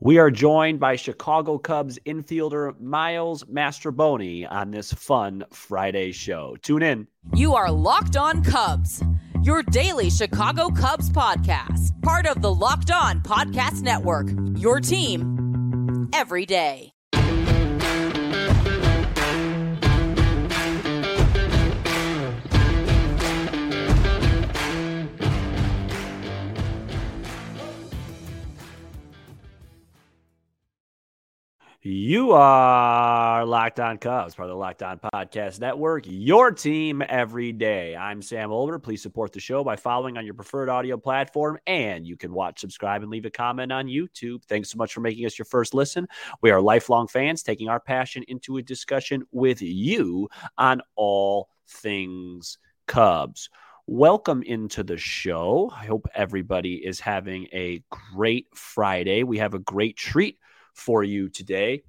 We are joined by Chicago Cubs infielder Miles Mastrobuoni on this fun Friday show. Tune in. You are Locked On Cubs, your daily Chicago Cubs podcast, part of the Locked On Podcast Network, your team every day. You are Locked On Cubs, part of the Locked On Podcast Network, your team every day. I'm Sam Older. Please support the show by following on your preferred audio platform, and you can watch, subscribe, and leave a comment on YouTube. Thanks so much for making us your first listen. We are lifelong fans taking our passion into a discussion with you on all things Cubs. Welcome into the show. I hope everybody is having a great Friday. We have a great treat for you today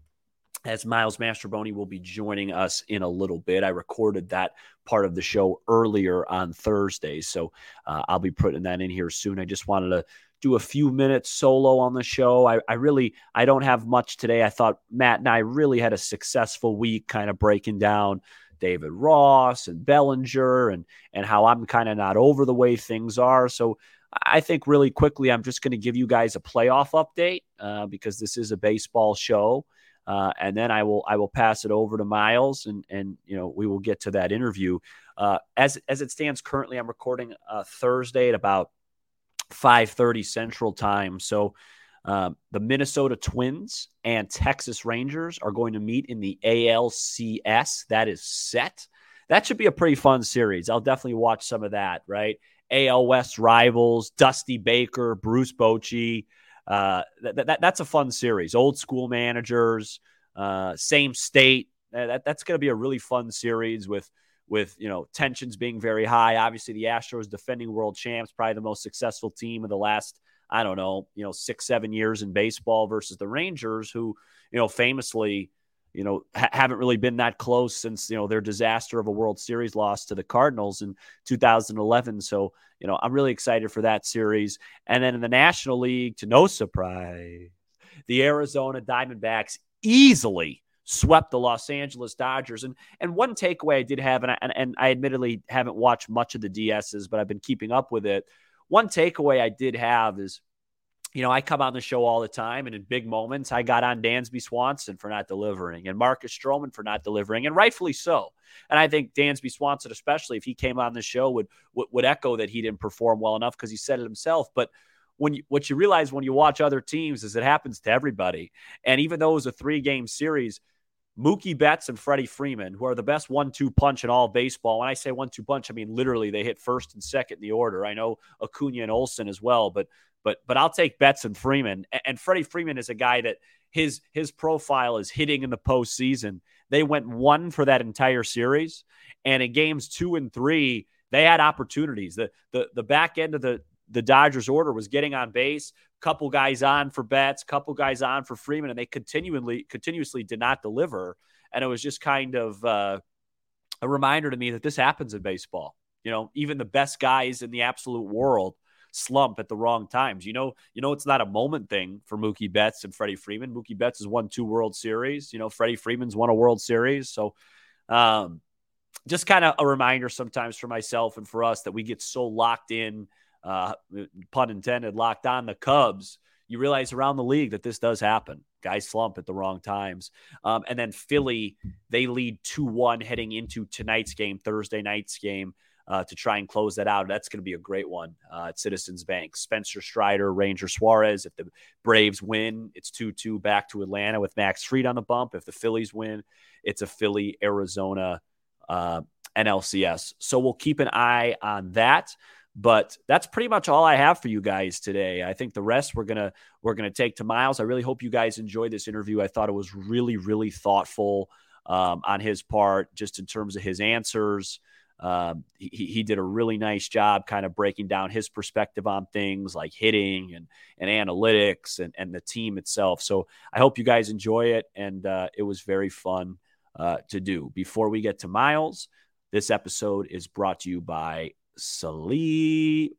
as Miles Mastrobuoni will be joining us in a little bit. I recorded that part of the show earlier on Thursday, so uh, I'll be putting that in here soon. I just wanted to do a few minutes solo on the show. I, I really I don't have much today. I thought Matt and I really had a successful week, kind of breaking down David Ross and Bellinger and and how I'm kind of not over the way things are. So I think really quickly, I'm just going to give you guys a playoff update uh, because this is a baseball show, uh, and then I will I will pass it over to Miles, and and you know we will get to that interview. Uh, as as it stands currently, I'm recording uh, Thursday at about 5:30 Central Time. So um, the Minnesota Twins and Texas Rangers are going to meet in the ALCS. That is set. That should be a pretty fun series. I'll definitely watch some of that. Right. AL West rivals, Dusty Baker, Bruce Bochy. Uh, that, that, that's a fun series. Old school managers, uh, same state. That, that's going to be a really fun series with with you know tensions being very high. Obviously, the Astros defending world champs, probably the most successful team of the last I don't know you know six seven years in baseball versus the Rangers, who you know famously you know, ha- haven't really been that close since, you know, their disaster of a World Series loss to the Cardinals in 2011. So, you know, I'm really excited for that series. And then in the National League, to no surprise, the Arizona Diamondbacks easily swept the Los Angeles Dodgers. And and one takeaway I did have, and I, and, and I admittedly haven't watched much of the DSs, but I've been keeping up with it. One takeaway I did have is you know, I come on the show all the time, and in big moments, I got on Dansby Swanson for not delivering and Marcus Stroman for not delivering, and rightfully so. And I think Dansby Swanson, especially if he came on the show, would would, would echo that he didn't perform well enough because he said it himself. But when you, what you realize when you watch other teams is it happens to everybody. And even though it was a three game series, Mookie Betts and Freddie Freeman, who are the best one-two punch in all baseball. When I say one-two punch, I mean literally they hit first and second in the order. I know Acuna and Olson as well, but but but I'll take Betts and Freeman. And, and Freddie Freeman is a guy that his his profile is hitting in the postseason. They went one for that entire series, and in games two and three, they had opportunities. The the the back end of the the Dodgers order was getting on base, couple guys on for Betts, couple guys on for Freeman, and they continually continuously did not deliver. And it was just kind of uh, a reminder to me that this happens in baseball. You know, even the best guys in the absolute world slump at the wrong times. You know, you know, it's not a moment thing for Mookie Betts and Freddie Freeman. Mookie Betts has won two World Series. You know, Freddie Freeman's won a World Series. So, um, just kind of a reminder sometimes for myself and for us that we get so locked in, uh, pun intended, locked on the Cubs. You realize around the league that this does happen. Guys slump at the wrong times. Um, and then Philly, they lead 2 1 heading into tonight's game, Thursday night's game uh, to try and close that out. That's going to be a great one uh, at Citizens Bank. Spencer Strider, Ranger Suarez. If the Braves win, it's 2 2 back to Atlanta with Max Fried on the bump. If the Phillies win, it's a Philly, Arizona uh, NLCS. So we'll keep an eye on that. But that's pretty much all I have for you guys today. I think the rest we're gonna we're gonna take to Miles. I really hope you guys enjoyed this interview. I thought it was really really thoughtful um, on his part, just in terms of his answers. Um, he, he did a really nice job kind of breaking down his perspective on things like hitting and, and analytics and, and the team itself. So I hope you guys enjoy it. And uh, it was very fun uh, to do. Before we get to Miles, this episode is brought to you by Sleeper.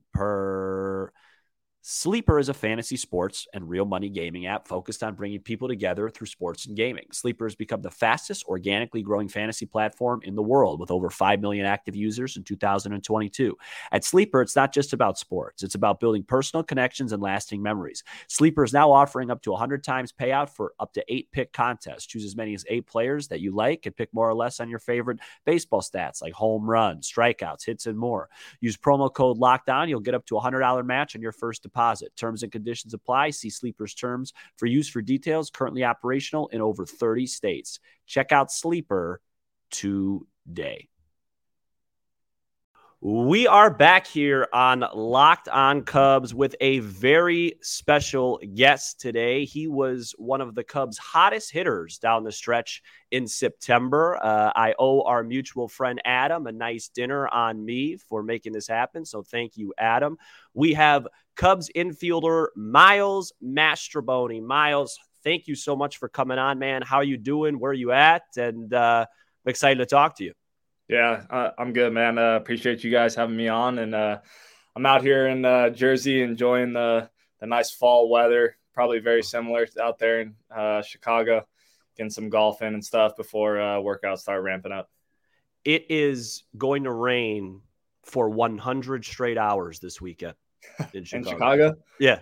Sleeper is a fantasy sports and real money gaming app focused on bringing people together through sports and gaming. Sleeper has become the fastest organically growing fantasy platform in the world with over 5 million active users in 2022. At Sleeper, it's not just about sports, it's about building personal connections and lasting memories. Sleeper is now offering up to 100 times payout for up to eight pick contests. Choose as many as eight players that you like and pick more or less on your favorite baseball stats like home runs, strikeouts, hits, and more. Use promo code LOCKEDON. You'll get up to a $100 match on your first deposit. Terms and conditions apply. See Sleeper's terms for use for details. Currently operational in over 30 states. Check out Sleeper today. We are back here on Locked On Cubs with a very special guest today. He was one of the Cubs' hottest hitters down the stretch in September. Uh, I owe our mutual friend Adam a nice dinner on me for making this happen. So thank you, Adam. We have Cubs infielder Miles Mastrobuoni. Miles, thank you so much for coming on, man. How are you doing? Where are you at? And uh, I'm excited to talk to you. Yeah, uh, I'm good, man. Uh, appreciate you guys having me on, and uh, I'm out here in uh, Jersey enjoying the the nice fall weather. Probably very similar out there in uh, Chicago, getting some golf in and stuff before uh, workouts start ramping up. It is going to rain for 100 straight hours this weekend in Chicago. in Chicago? Yeah.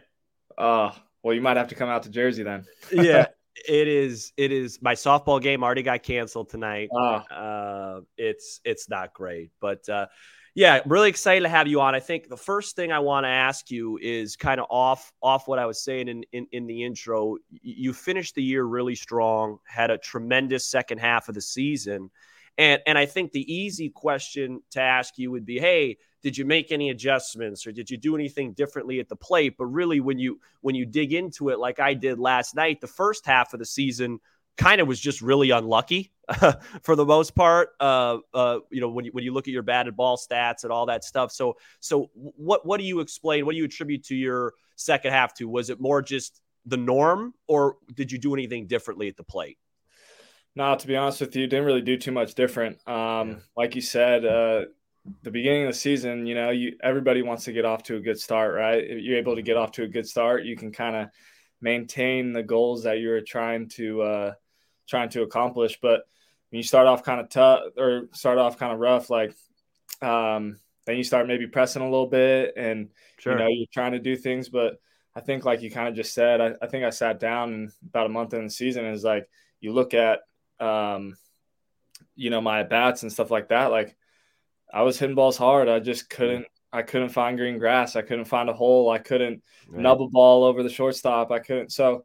Uh, well, you might have to come out to Jersey then. yeah, it is it is my softball game already got canceled tonight. Oh. uh, it's it's not great but uh, yeah really excited to have you on. I think the first thing i want to ask you is kind of off off what i was saying in, in in the intro. You finished the year really strong had a tremendous second half of the season and and i think the easy question to ask you would be hey did you make any adjustments or did you do anything differently at the plate but really when you when you dig into it like i did last night the first half of the season kind of was just really unlucky for the most part uh, uh, you know when you when you look at your batted ball stats and all that stuff so so what what do you explain what do you attribute to your second half to was it more just the norm or did you do anything differently at the plate no, to be honest with you, didn't really do too much different. Um, yeah. Like you said, uh, the beginning of the season, you know, you everybody wants to get off to a good start, right? If you're able to get off to a good start, you can kind of maintain the goals that you're trying to uh, trying to accomplish. But when you start off kind of tough or start off kind of rough, like um, then you start maybe pressing a little bit, and sure. you know you're trying to do things. But I think, like you kind of just said, I, I think I sat down and about a month in the season is like you look at um, you know my bats and stuff like that, like I was hitting balls hard. I just couldn't. I couldn't find green grass. I couldn't find a hole. I couldn't right. nub a ball over the shortstop. I couldn't. So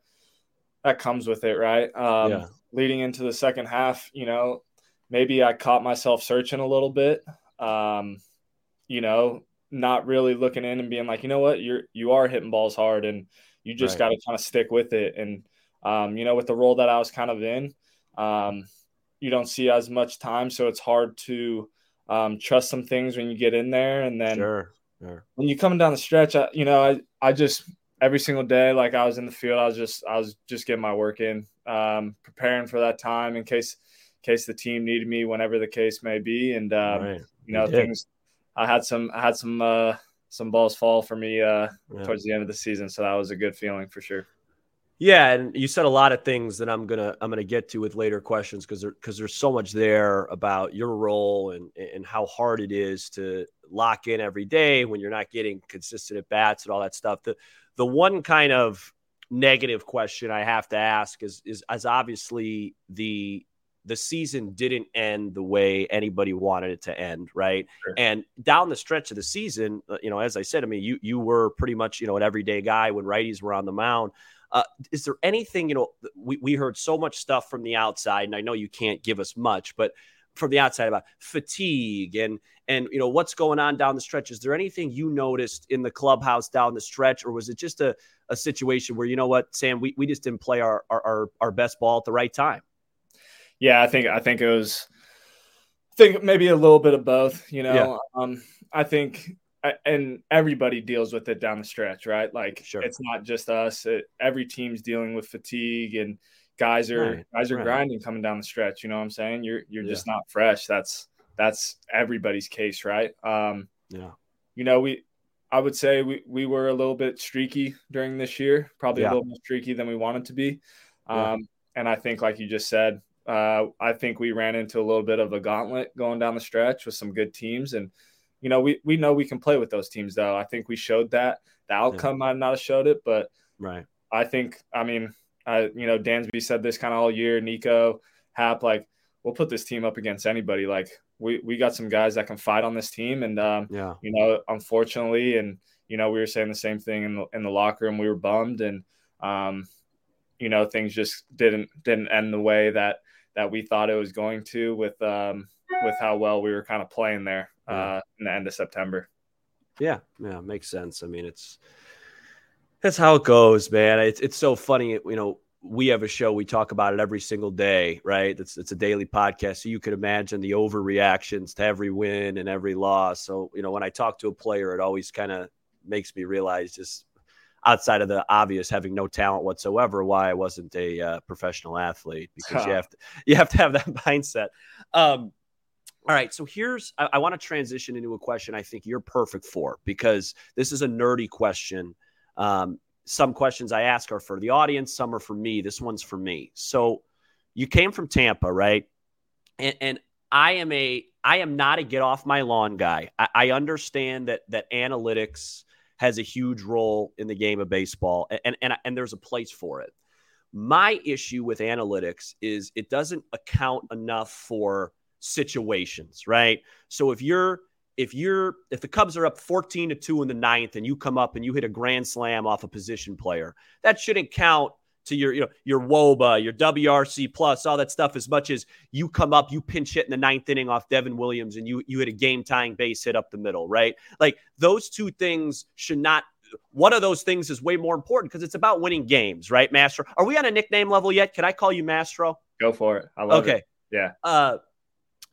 that comes with it, right? Um, yeah. Leading into the second half, you know, maybe I caught myself searching a little bit. Um, you know, not really looking in and being like, you know what, you're you are hitting balls hard, and you just right. got to kind of stick with it. And um, you know, with the role that I was kind of in, um, you don't see as much time, so it's hard to um, trust some things when you get in there, and then sure, sure. when you come down the stretch, I, you know, I I just every single day, like I was in the field, I was just I was just getting my work in, um, preparing for that time in case in case the team needed me, whenever the case may be, and um, right. you know things. I had some I had some uh, some balls fall for me uh, yeah. towards the end of the season, so that was a good feeling for sure. Yeah, and you said a lot of things that I'm gonna I'm gonna get to with later questions because there because there's so much there about your role and and how hard it is to lock in every day when you're not getting consistent at bats and all that stuff. The the one kind of negative question I have to ask is is as obviously the the season didn't end the way anybody wanted it to end, right? Sure. And down the stretch of the season, uh, you know, as I said, I mean, you you were pretty much you know an everyday guy when righties were on the mound. Uh, is there anything, you know, we, we heard so much stuff from the outside, and I know you can't give us much, but from the outside about fatigue and and you know what's going on down the stretch is there anything you noticed in the clubhouse down the stretch or was it just a, a situation where you know what sam we, we just didn't play our, our our best ball at the right time yeah i think i think it was i think maybe a little bit of both you know yeah. um i think and everybody deals with it down the stretch, right? Like sure. it's not just us. It, every team's dealing with fatigue and guys are right. guys are right. grinding coming down the stretch. You know what I'm saying? You're you're yeah. just not fresh. That's that's everybody's case, right? Um, yeah. You know, we I would say we, we were a little bit streaky during this year, probably Yeah. a little more streaky than we wanted to be. Yeah. Um, and I think, like you just said, uh, I think we ran into a little bit of a gauntlet going down the stretch with some good teams. And, you know, we, we know we can play with those teams, though. I think we showed that. The outcome might not have showed it, but Right. I think, I mean, I, you know, Dansby said this kind of all year. Nico, Hap, like, we'll put this team up against anybody. Like, we, we got some guys that can fight on this team. And, um, Yeah. you know, unfortunately, and you know, we were saying the same thing in the in the locker room. We were bummed, and um, you know, things just didn't didn't end the way that that we thought it was going to with um with how well we were kind of playing there uh, in the end of September. Yeah, yeah, makes sense. I mean, it's that's how it goes, man. It's it's so funny. You know, we have a show. We talk about it every single day, right? It's it's a daily podcast, so you could imagine the overreactions to every win and every loss. So you know, when I talk to a player, it always kind of makes me realize just outside of the obvious having no talent whatsoever why i wasn't a uh, professional athlete because you have to you have to have that mindset. Um, all right so here's i, I want to transition into a question i think you're perfect for because this is a nerdy question. Um, some questions i ask are for the audience some are for me this one's for me. So you came from tampa right? And, and i am a i am not a get off my lawn guy. I, I understand that that analytics has a huge role in the game of baseball, and, and, and there's a place for it. My issue with analytics is it doesn't account enough for situations, right? So if you're if you're if the Cubs are up 14 to 2 in the ninth and you come up and you hit a grand slam off a position player, that shouldn't count to your you know your WOBA, your WRC plus, all that stuff as much as you come up, you pinch hit in the ninth inning off Devin Williams and you you hit a game tying base hit up the middle, right? Like those two things should not one of those things is way more important because it's about winning games, right, Mastro? Are we on a nickname level yet? Can I call you Mastro? Go for it. I love it. okay. it. Yeah. Uh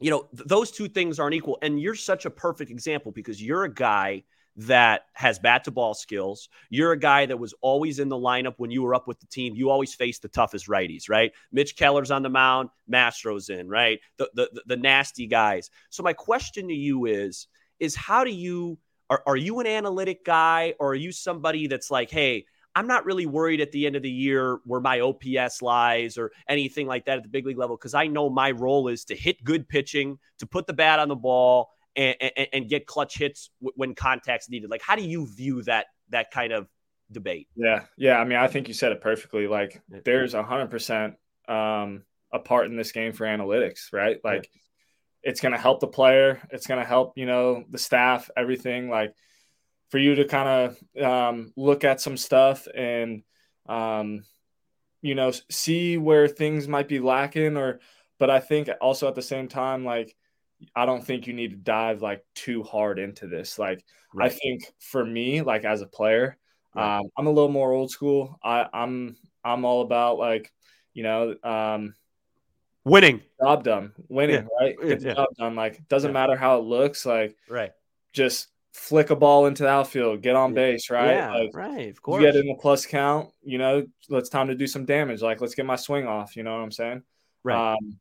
you know, th- those two things aren't equal. And you're such a perfect example because you're a guy that has bat to ball skills. You're a guy that was always in the lineup when you were up with the team. You always faced the toughest righties, right? Mitch Keller's on the mound, Mastro's in, right? The, the the nasty guys. So my question to you is is how do you are, are you an analytic guy or are you somebody that's like, hey, I'm not really worried at the end of the year where my OPS lies or anything like that at the big league level because I know my role is to hit good pitching, to put the bat on the ball, and, and, and get clutch hits w- when contact's needed. Like, how do you view that that kind of debate? Yeah, yeah. I mean, I think you said it perfectly. Like, there's a hundred percent um, a part in this game for analytics, right? Like, it's going to help the player. It's going to help you know the staff, everything. Like, for you to kind of um, look at some stuff and um, you know see where things might be lacking, or but I think also at the same time, like, I don't think you need to dive like too hard into this. Like, I think for me, like as a player, Right. um, I'm a little more old school. I, I'm I'm all about like, you know, um, Winning, job done, winning, right? Yeah, Get the yeah. job done. Like, doesn't Yeah. matter how it looks. Like, right? just flick a ball into the outfield, get on base, right? Yeah, Like, right. Of you course. get in the plus count. You know, let's time to do some damage. Like, let's get my swing off. You know what I'm saying? Right. Um,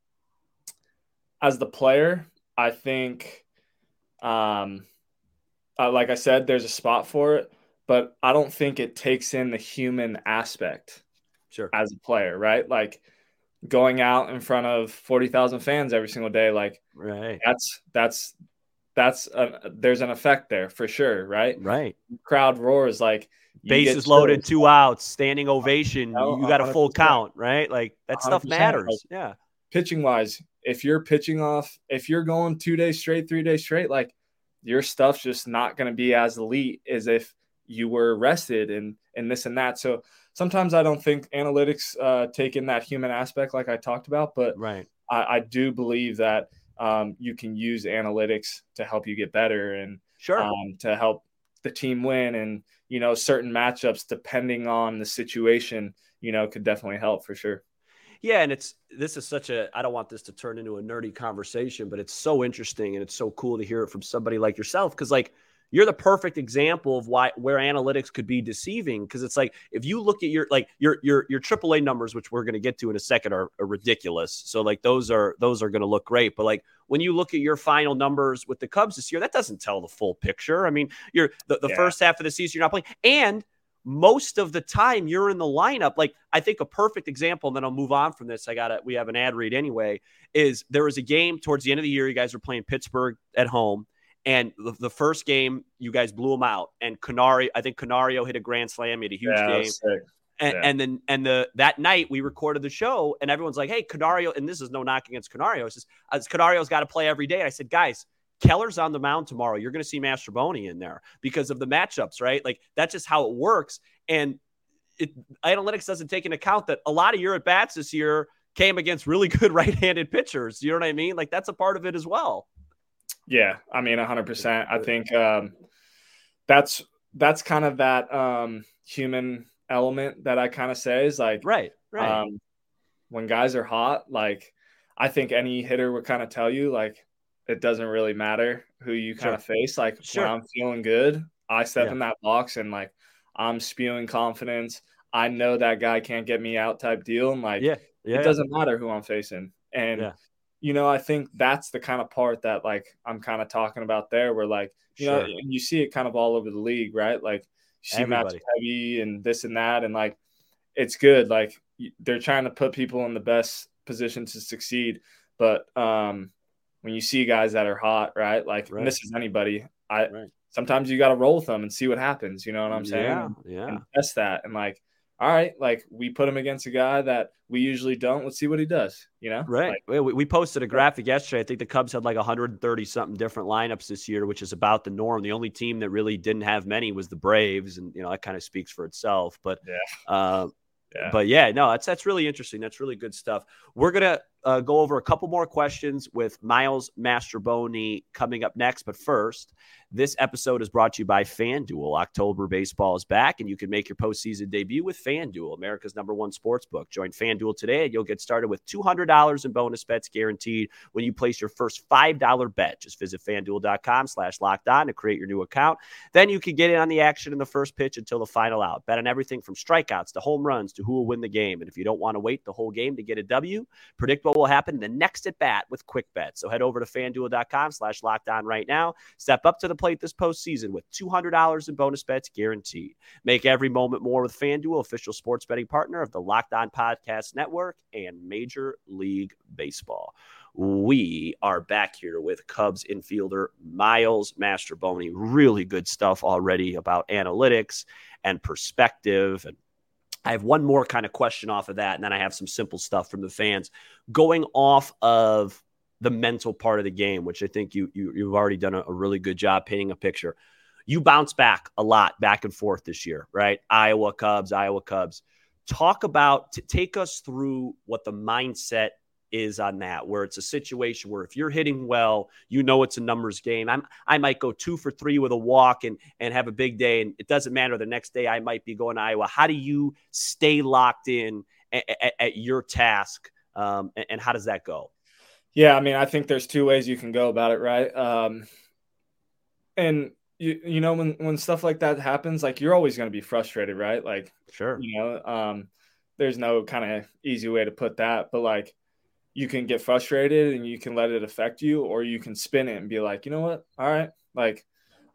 as the player, I think, um, uh, like I said, there's a spot for it, but I don't think it takes in the human aspect sure. as a player, right? Like going out in front of 40,000 fans every single day, like Right. that's, that's, that's, a, there's an effect there for sure, right? Right. Crowd roars, like Bases loaded, two outs, standing ovation. Oh, you got a full count, right? Like that stuff matters. like- yeah. Pitching wise, if you're pitching off, if you're going two days straight, three days straight, like your stuff's just not going to be as elite as if you were rested and and this and that. So sometimes I don't think analytics uh, take in that human aspect like I talked about, but Right. I, I do believe that um, you can use analytics to help you get better and Sure. um, to help the team win and you know certain matchups depending on the situation you know could definitely help for sure Yeah, and it's this is such a I don't want this to turn into a nerdy conversation, but it's so interesting and it's so cool to hear it from somebody like yourself because like you're the perfect example of why where analytics could be deceiving because it's like if you look at your like your your your AAA numbers, which we're going to get to in a second, are, are ridiculous. So like those are those are going to look great, but like when you look at your final numbers with the Cubs this year, that doesn't tell the full picture. I mean, you're the, the yeah. first half of the season you're not playing, and most of the time you're in the lineup. Like I think a perfect example, and then I'll move on from this. I got it. We have an ad read anyway. Is there was a game towards the end of the year? You guys were playing Pittsburgh at home and the, the, first game, you guys blew them out. And Canario, I think Canario hit a grand slam, he had a huge yeah, game. And, yeah. and, then and the that night we recorded the show, and everyone's like, "Hey, Canario," and this is no knock against Canario. It's just Canario's got to play every day. And I said, guys, Keller's on the mound tomorrow. You're going to see Mastrobuoni in there because of the matchups, right? Like that's just how it works. And it, analytics doesn't take into account that a lot of your at bats this year came against really good right-handed pitchers. You know what I mean? Like that's a part of it as well. Yeah, I mean, hundred percent. I think um, that's that's kind of that um, human element that I kind of say is like right, right. Um, when guys are hot, like I think any hitter would kind of tell you, like it doesn't really matter who you kind sure. of face. Like sure. when I'm feeling good, I step yeah. in that box and like I'm spewing confidence. I know that guy can't get me out type deal. And like, yeah, yeah it doesn't matter who I'm facing. And you know, I think that's the kind of part that like I'm kind of talking about there, where like you sure. know you see it kind of all over the league, right? Like you see match heavy and this and that, and like it's good. Like they're trying to put people in the best position to succeed, but um, when you see guys that are hot, right? Like right. this is anybody. I right. sometimes you got to roll with them and see what happens. You know what I'm saying? Yeah, yeah. And test that and like all right, like we put him against a guy that we usually don't. Let's see what he does. You know, right? Like, we, we posted a graphic yesterday. I think the Cubs had like 130 something different lineups this year, which is about the norm. The only team that really didn't have many was the Braves, and you know that kind of speaks for itself. But yeah. Uh, yeah. But yeah, no, that's that's really interesting. That's really good stuff. We're gonna uh, go over a couple more questions with Miles Mastrobuoni coming up next. But first, this episode is brought to you by FanDuel. October baseball is back, and you can make your postseason debut with FanDuel, America's number one sports book. Join FanDuel today, and you'll get started with $200 in bonus bets guaranteed when you place your first $5 bet. Just visit FanDuel.com slash locked on to create your new account. Then you can get in on the action in the first pitch until the final out. Bet on everything from strikeouts to home runs to who will win the game. And if you don't want to wait the whole game to get a W, predict what will happen in the next at bat with quick bets. So head over to FanDuel.com slash locked on right now. Step up to the plate this postseason with $200 in bonus bets guaranteed. Make every moment more with FanDuel, official sports betting partner of the Locked On Podcast Network and Major League Baseball. We are back here with Cubs infielder Miles Mastrobuoni. Really good stuff already about analytics and perspective and I have one more kind of question off of that, and then I have some simple stuff from the fans. Going off of the mental part of the game, which I think you, you have already done a, a really good job painting a picture. You bounce back a lot, back and forth this year, right? Iowa Cubs, Iowa Cubs. Talk about to take us through what the mindset is on that, where it's a situation where if you're hitting well, you know it's a numbers game. I'm I might go two for three with a walk and and have a big day, and it doesn't matter. The next day I might be going to Iowa. How do you stay locked in at, at, at your task, um, and, and how does that go? Yeah, I mean, I think there's two ways you can go about it, right? Um, and you you know when when stuff like that happens, like you're always going to be frustrated, right? Like, sure, you know, um, there's no kind of easy way to put that, but like you can get frustrated and you can let it affect you, or you can spin it and be like, you know what, all right, like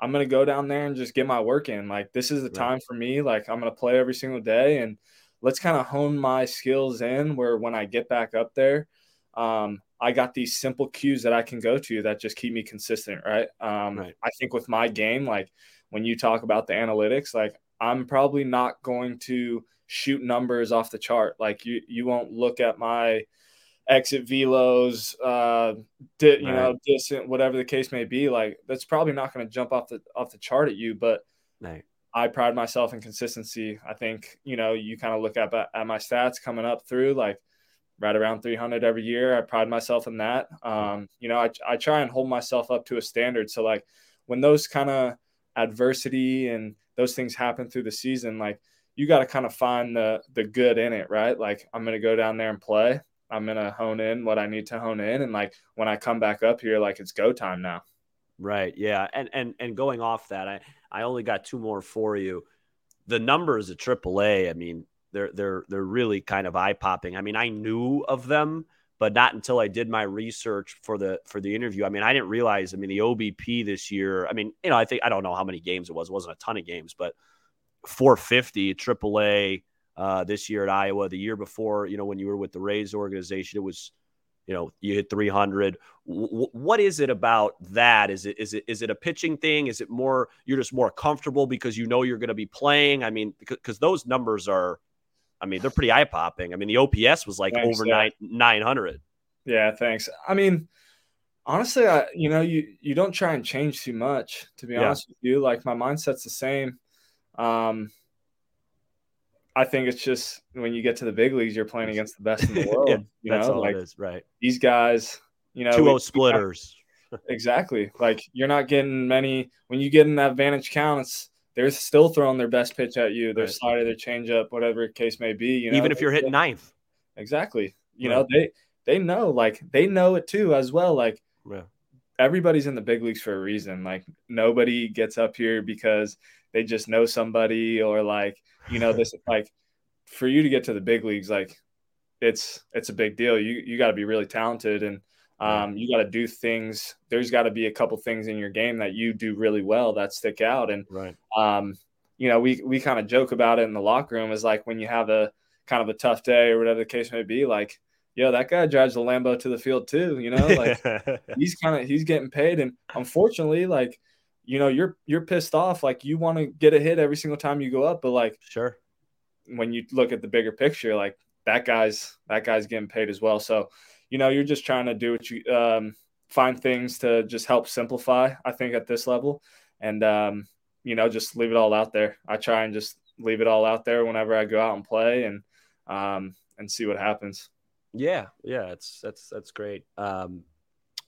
I'm gonna go down there and just get my work in. Like this is the right. time for me. Like I'm gonna play every single day and let's kind of hone my skills in where when I get back up there, um, I got these simple cues that I can go to that just keep me consistent, right? Um, right. I think with my game, like when you talk about the analytics, like I'm probably not going to shoot numbers off the chart. Like you, you won't look at my exit velos, uh, di- you right. know, distant, whatever the case may be. Like that's probably not going to jump off the off the chart at you, but. Right. I pride myself in consistency. I think, you know, you kind of look at, at my stats coming up through like right around 300 every year. I pride myself in that. Um, you know, I, I try and hold myself up to a standard. So like when those kind of adversity and those things happen through the season, like you got to kind of find the the good in it, right? Like I'm gonna go down there and play. I'm gonna hone in what I need to hone in, and like when I come back up here, like it's go time now. Right. Yeah. And and and going off that, I I only got two more for you. The numbers at AAA, I mean, they're they're they're really kind of eye popping. I mean, I knew of them, but not until I did my research for the for the interview. I mean, I didn't realize. I mean, the OBP this year. I mean, you know, I think I don't know how many games it was. It wasn't a ton of games, but 450 AAA uh, this year at Iowa. The year before, you know, when you were with the Rays organization, it was you know you hit 300 w- what is it about that? Is it is it is it a pitching thing? Is it more you're just more comfortable because you know you're going to be playing? I mean because those numbers are i mean they're pretty eye popping i mean the ops was like thanks, over yeah. 900 yeah thanks. I mean honestly i you know you you don't try and change too much to be yeah. honest with you. Like my mindset's the same. Um I think it's just when you get to the big leagues, you're playing against the best in the world. yeah, you that's all like it is, right? These guys, you know, two oh O splitters. exactly. Like you're not getting many when you get in that vantage count, it's they're still throwing their best pitch at you, their right. slider, their changeup, whatever case may be. You know, even if you're hitting ninth. Exactly. You right. know, they they know, like they know it too as well. Like yeah. everybody's in the big leagues for a reason. Like nobody gets up here because they just know somebody or like you know this like for you to get to the big leagues like it's it's a big deal. You you got to be really talented and um, you got to do things. There's got to be a couple things in your game that you do really well that stick out. And right. um, you know we we kind of joke about it in the locker room is like when you have a kind of a tough day or whatever the case may be like yo that guy drives the lambo to the field too you know? Like he's kind of he's getting paid. And unfortunately like you know you're you're pissed off like you want to get a hit every single time you go up but like sure. when you look at the bigger picture like that guy's that guy's getting paid as well. So you know you're just trying to do what you um, find things to just help simplify i think at this level. And um, you know just leave it all out there. I try and just leave it all out there whenever i go out and play and um, and see what happens. Yeah yeah it's that's that's great. Um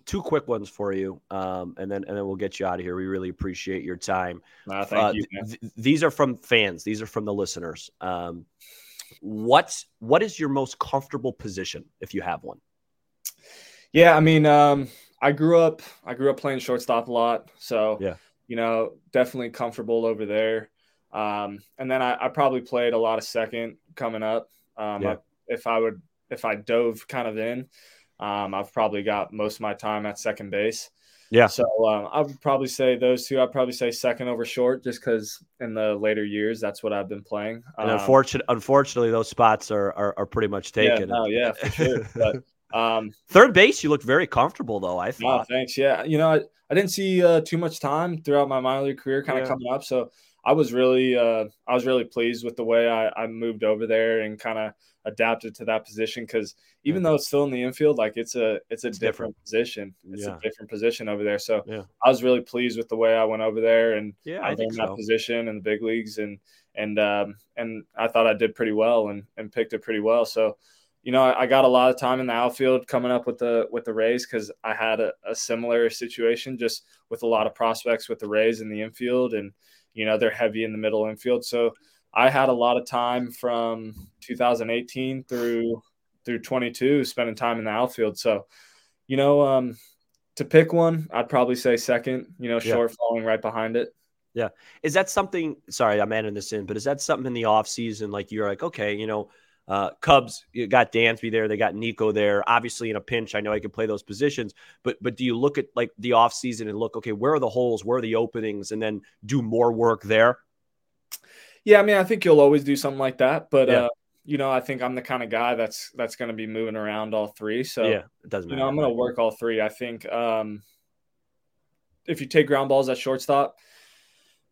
two quick ones for you, um, and then and then we'll get you out of here. We really appreciate your time. Uh, thank uh, you. Th- these are from fans. These are from the listeners. Um, what what is your most comfortable position if you have one? Yeah, I mean, um, I grew up I grew up playing shortstop a lot, so yeah, you know, definitely comfortable over there. Um, and then I, I, probably played a lot of second coming up. Um, yeah. I, if I would if I dove kind of in, um, I've probably got most of my time at second base. Yeah. So um, I would probably say those two. I'd probably say second over short, just because in the later years that's what I've been playing. And um, unfortunately, unfortunately, those spots are, are, are pretty much taken. Yeah, oh yeah, for sure. But um, third base, you looked very comfortable though. I thought. Oh, thanks. Yeah, you know, I, I didn't see uh, too much time throughout my minor league career, kind of yeah. coming up. So I was really, uh, I was really pleased with the way I, I moved over there and kind of adapted to that position because even though it's still in the infield, like it's a it's a it's different, different, position. It's yeah. a different position over there. So yeah. I was really pleased with the way I went over there and yeah, I, I think that position in the big leagues and and um, and I thought I did pretty well and and picked it pretty well. So you know, I, I got a lot of time in the outfield coming up with the with the Rays because I had a, a similar situation just with a lot of prospects with the Rays in the infield and you know they're heavy in the middle infield. So I had a lot of time from 2018 through through 22 spending time in the outfield. So, you know, um, to pick one, I'd probably say second. You know, short yeah. following right behind it. Yeah, is that something? Sorry, I'm adding this in, but is that something in the off season? Like you're like, okay, you know. Uh, Cubs you got Dansby there, they got Nico there. Obviously, in a pinch, I know I can play those positions. But but do you look at like the off season and look, okay, where are the holes, where are the openings, and then do more work there? Yeah, I mean, I think you'll always do something like that, but yeah. uh, you know, I think I'm the kind of guy that's that's going to be moving around all three. So yeah, it doesn't matter. You know, I'm going to work all three. I think um, if you take ground balls at shortstop,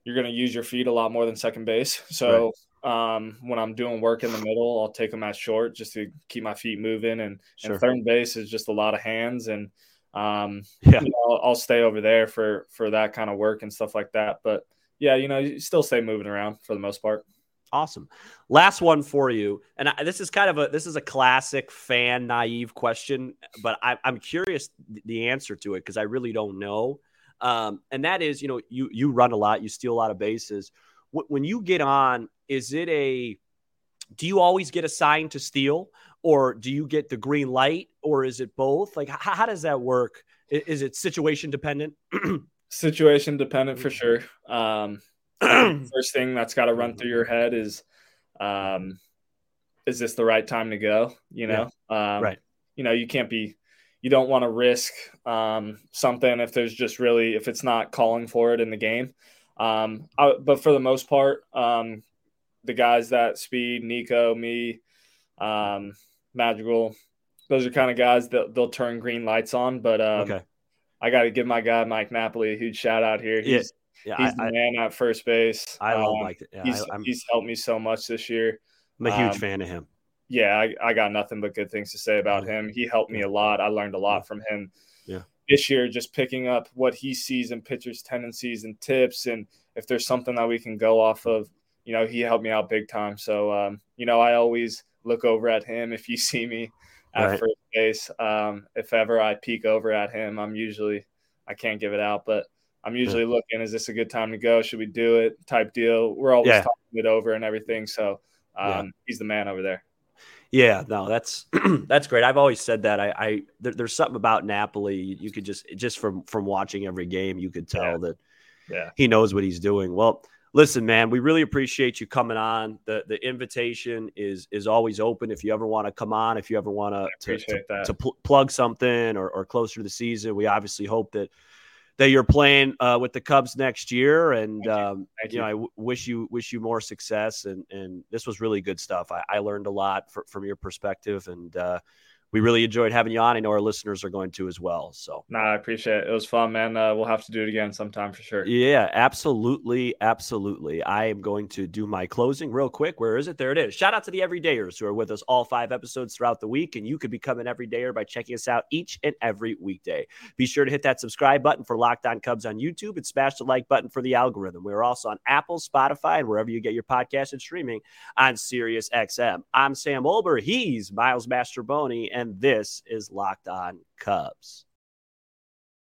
you're going to use your feet a lot more than second base. So. Um, when I'm doing work in the middle, I'll take them at short just to keep my feet moving. And, sure. and third base is just a lot of hands and um, yeah. You know, I'll, I'll stay over there for for that kind of work and stuff like that. But yeah, you know, you still stay moving around for the most part. Awesome. Last one for you, and I, this is kind of a this is a classic fan naive question, but I, am curious the answer to it because I really don't know. Um, and that is, you know, you you run a lot, you steal a lot of bases. when you get on, is it a do you always get assigned to steal, or do you get the green light, or is it both? Like, how, how does that work? Is, it situation dependent? situation dependent for sure. Um, first thing that's got to run through your head is, um, is this the right time to go? You know, yeah. um, right. You know, you can't be, you don't want to risk um, something if there's just really, if it's not calling for it in the game. Um, I, but for the most part, um, the guys that speed, Nico, me, um, Madrigal, those are kind of guys that they'll turn green lights on. But um, okay. I got to give my guy Mike Napoli a huge shout out here. He's yeah, yeah he's I, the man at first base. I love um, Mike. Yeah, he's, I, he's helped me so much this year. I'm a huge um, fan of him. Yeah, I, I got nothing but good things to say about him. He helped me a lot. I learned a lot from him. Yeah. This year, just picking up what he sees in pitchers' tendencies and tips, and if there's something that we can go off of, you know, he helped me out big time. So, um, you know, I always look over at him if you see me at right. first base. Um, if ever I peek over at him, I'm usually I can't give it out, but I'm usually yeah. looking, is this a good time to go? Should we do it? Type deal. We're always yeah. talking it over and everything. So um, yeah. he's the man over there. Yeah, no, that's that's great. I've always said that. I, I there, there's something about Napoli. You could just just from from watching every game, you could tell that yeah he knows what he's doing. Well, listen, man, we really appreciate you coming on. The the invitation is is always open. If you ever want to come on, if you ever want to to, to pl- plug something or, or closer to the season, we obviously hope that that you're playing uh, with the Cubs next year. And um, you. you. know, I w- wish you wish you more success. And and this was really good stuff. I, I learned a lot for, from your perspective, and uh, we really enjoyed having you on. I know our listeners are going to as well. So, no, I appreciate it. It was fun, man. Uh, we'll have to do it again sometime for sure. Yeah, absolutely. Absolutely. I am going to do my closing real quick. Where is it? There it is. Shout out to the everydayers who are with us all five episodes throughout the week. And you could become an everydayer by checking us out each and every weekday. Be sure to hit that subscribe button for Locked On Cubs on YouTube and smash the like button for the algorithm. We're also on Apple, Spotify, and wherever you get your podcast and streaming on Sirius XM. I'm Sam Olber. He's Miles Mastrobuoni. And and this is Locked On Cubs.